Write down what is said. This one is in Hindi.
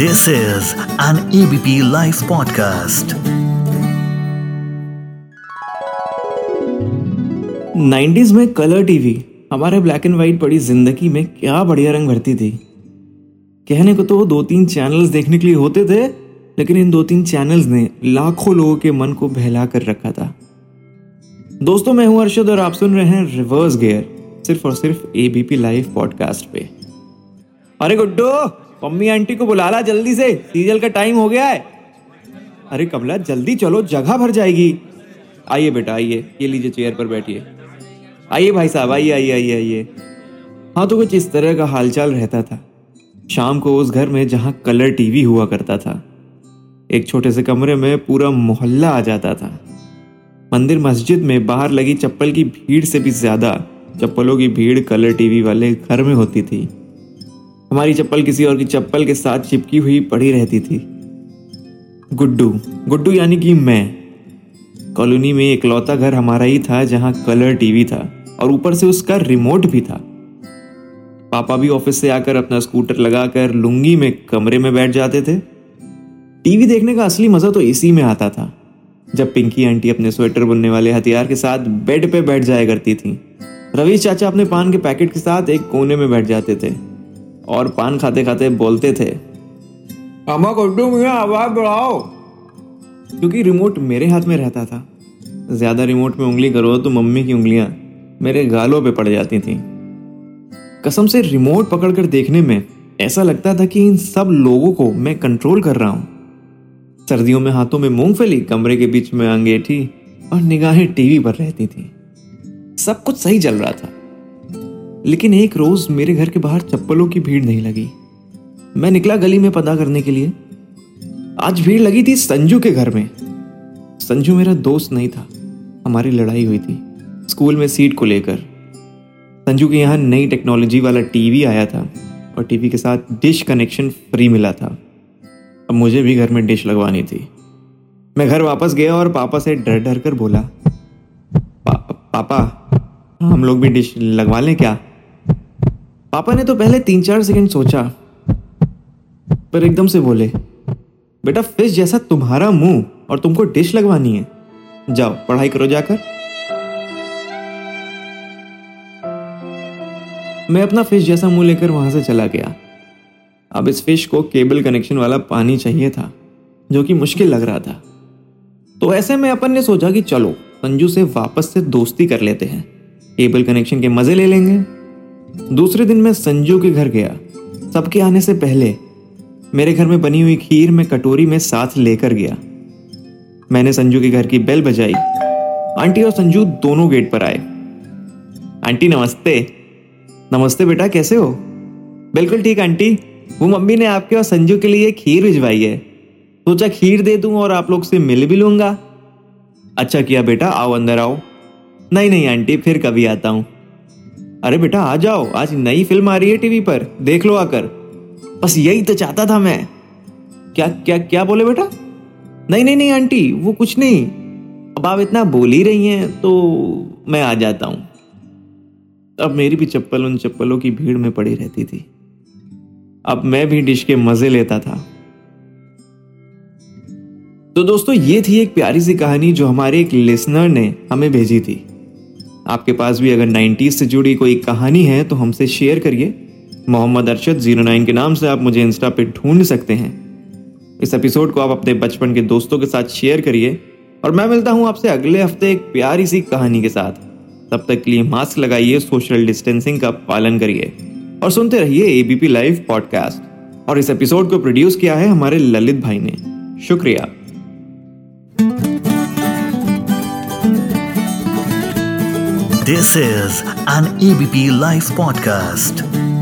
This is an ABP Life podcast. 90s में कलर टीवी, हमारे ब्लैक एंड वाइट पड़ी ज़िंदगी में क्या बढ़िया रंग भरती थी। कहने को तो दो तीन चैनल्स देखने के लिए होते थे, लेकिन इन दो तीन चैनल्स ने लाखों लोगों के मन को बहला कर रखा था। दोस्तों, मैं हूँ अर्शद और आप सुन रहे हैं रिवर्स गियर सिर्फ़ और सिर्फ़ एबीपी लाइव पॉडकास्ट पे। अरे गुड्डू! मम्मी आंटी को बुला ला जल्दी से, सीरियल का टाइम हो गया है। अरे कमला, जल्दी चलो, जगह भर जाएगी। आइए बेटा, आइए, ये लीजिए चेयर पर बैठिए। आइए भाई साहब, आइए आइए आइए आइए। हाँ तो कुछ इस तरह का हालचाल रहता था। शाम को उस घर में जहाँ कलर टीवी हुआ करता था, एक छोटे से कमरे में पूरा मोहल्ला आ जाता था। मंदिर मस्जिद में बाहर लगी चप्पल की भीड़ से भी ज़्यादा, चप्पलों की भीड़ कलर टीवी वाले घर में होती थी। हमारी चप्पल किसी और की चप्पल के साथ चिपकी हुई पड़ी रहती थी। गुड्डू। गुड्डू यानी कि मैं। कॉलोनी में इकलौता घर हमारा ही था, जहाँ कलर टीवी था और ऊपर से उसका रिमोट भी था। पापा भी ऑफ़िस से आकर अपना स्कूटर लगाकर लुंगी में कमरे में बैठ जाते थे। टीवी देखने का असली मज़ा तो इसी में आता था, जब पिंकी आंटी अपने स्वेटर बुनने वाले हथियार के साथ बेड पे बैठ जाया करती थी। रवीश चाचा अपने पान के पैकेट के साथ एक कोने में बैठ जाते थे। और पान खाते खाते बोलते थे। गुड्डू मियाँ आवाज़ बढ़ाओ। क्योंकि रिमोट मेरे हाथ में रहता था। ज़्यादा रिमोट में उंगली करो तो मम्मी की उंगलियाँ मेरे गालों पे पड़ जाती थी। कसम से रिमोट पकड़कर देखने में ऐसा लगता था कि इन सब लोगों को मैं कंट्रोल कर रहा हूँ। सर्दियों में हाथों में मूंगफली कमरे के बीच में अंगेठी और निगाहें टीवी पर रहती थी। सब कुछ सही चल रहा था। लेकिन एक रोज मेरे घर के बाहर चप्पलों की भीड़ नहीं लगी। मैं निकला गली में पता करने के लिए। आज भीड़ लगी थी संजू के घर में। संजू मेरा दोस्त नहीं था हमारी लड़ाई हुई थी स्कूल में सीट को लेकर। संजू के यहाँ नई टेक्नोलॉजी वाला टीवी आया था और टीवी के साथ डिश कनेक्शन फ्री मिला था। अब मुझे भी घर में डिश लगवानी थी। मैं घर वापस गया और पापा से डर डर कर बोला पा, पापा हम लोग भी डिश लगवा लें क्या? पापा ने तो पहले तीन चार सेकंड सोचा, पर एकदम से बोले, बेटा फ़िश जैसा तुम्हारा मुँह और तुमको डिश लगवानी है। जाओ, पढ़ाई करो जाकर। मैं अपना फ़िश जैसा मुँह लेकर वहाँ से चला गया। अब इस फ़िश को केबल कनेक्शन वाला पानी चाहिए था, जो कि मुश्किल लग रहा था। तो ऐसे में अपन ने सोचा कि चलो, संजू से वापस से दोस्ती कर लेते हैं। केबल कनेक्शन के मज़े ले लेंगे। दूसरे दिन मैं संजू के घर गया। सबके आने से पहले मेरे घर में बनी हुई खीर में कटोरी में साथ लेकर गया। मैंने संजू के घर की बेल बजाई। आंटी और संजू दोनों गेट पर आए। आंटी, नमस्ते। नमस्ते बेटा, कैसे हो? बिल्कुल ठीक, आंटी। वो मम्मी ने आपके और संजू के लिए खीर भिजवाई है। सोचा खीर दे दूँ और आप लोग से मिल भी लूँगा। अच्छा किया बेटा, आओ अंदर आओ। नहीं नहीं, आंटी, फिर कभी आता हूँ। अरे बेटा, आ जाओ। आज नई फ़िल्म आ रही है टीवी पर। देख लो आकर। बस यही तो चाहता था मैं। क्या क्या क्या बोले बेटा? नहीं नहीं नहीं, आंटी, वो कुछ नहीं। अब आप इतना बोल ही रही हैं तो मैं आ जाता हूँ। अब मेरी भी चप्पल उन चप्पलों की भीड़ में पड़ी रहती थी। अब मैं भी डिश के मज़े लेता था। तो दोस्तों, ये थी एक प्यारी सी कहानी जो हमारे एक लिसनर ने हमें भेजी थी। आपके पास भी अगर 90s से जुड़ी कोई कहानी है तो हमसे शेयर करिए। मोहम्मद अरशद ज़ीरो नाइन के नाम से आप मुझे इंस्टा पे ढूंढ सकते हैं। इस एपिसोड को आप अपने बचपन के दोस्तों के साथ शेयर करिए, और मैं मिलता हूँ आपसे अगले हफ़्ते एक प्यारी सी कहानी के साथ। तब तक के लिए मास्क लगाइए, सोशल डिस्टेंसिंग का पालन करिए, और सुनते रहिए एबीपी लाइव पॉडकास्ट और इस एपिसोड को प्रोड्यूस किया है हमारे ललित भाई ने। शुक्रिया। This is an ABP Life podcast.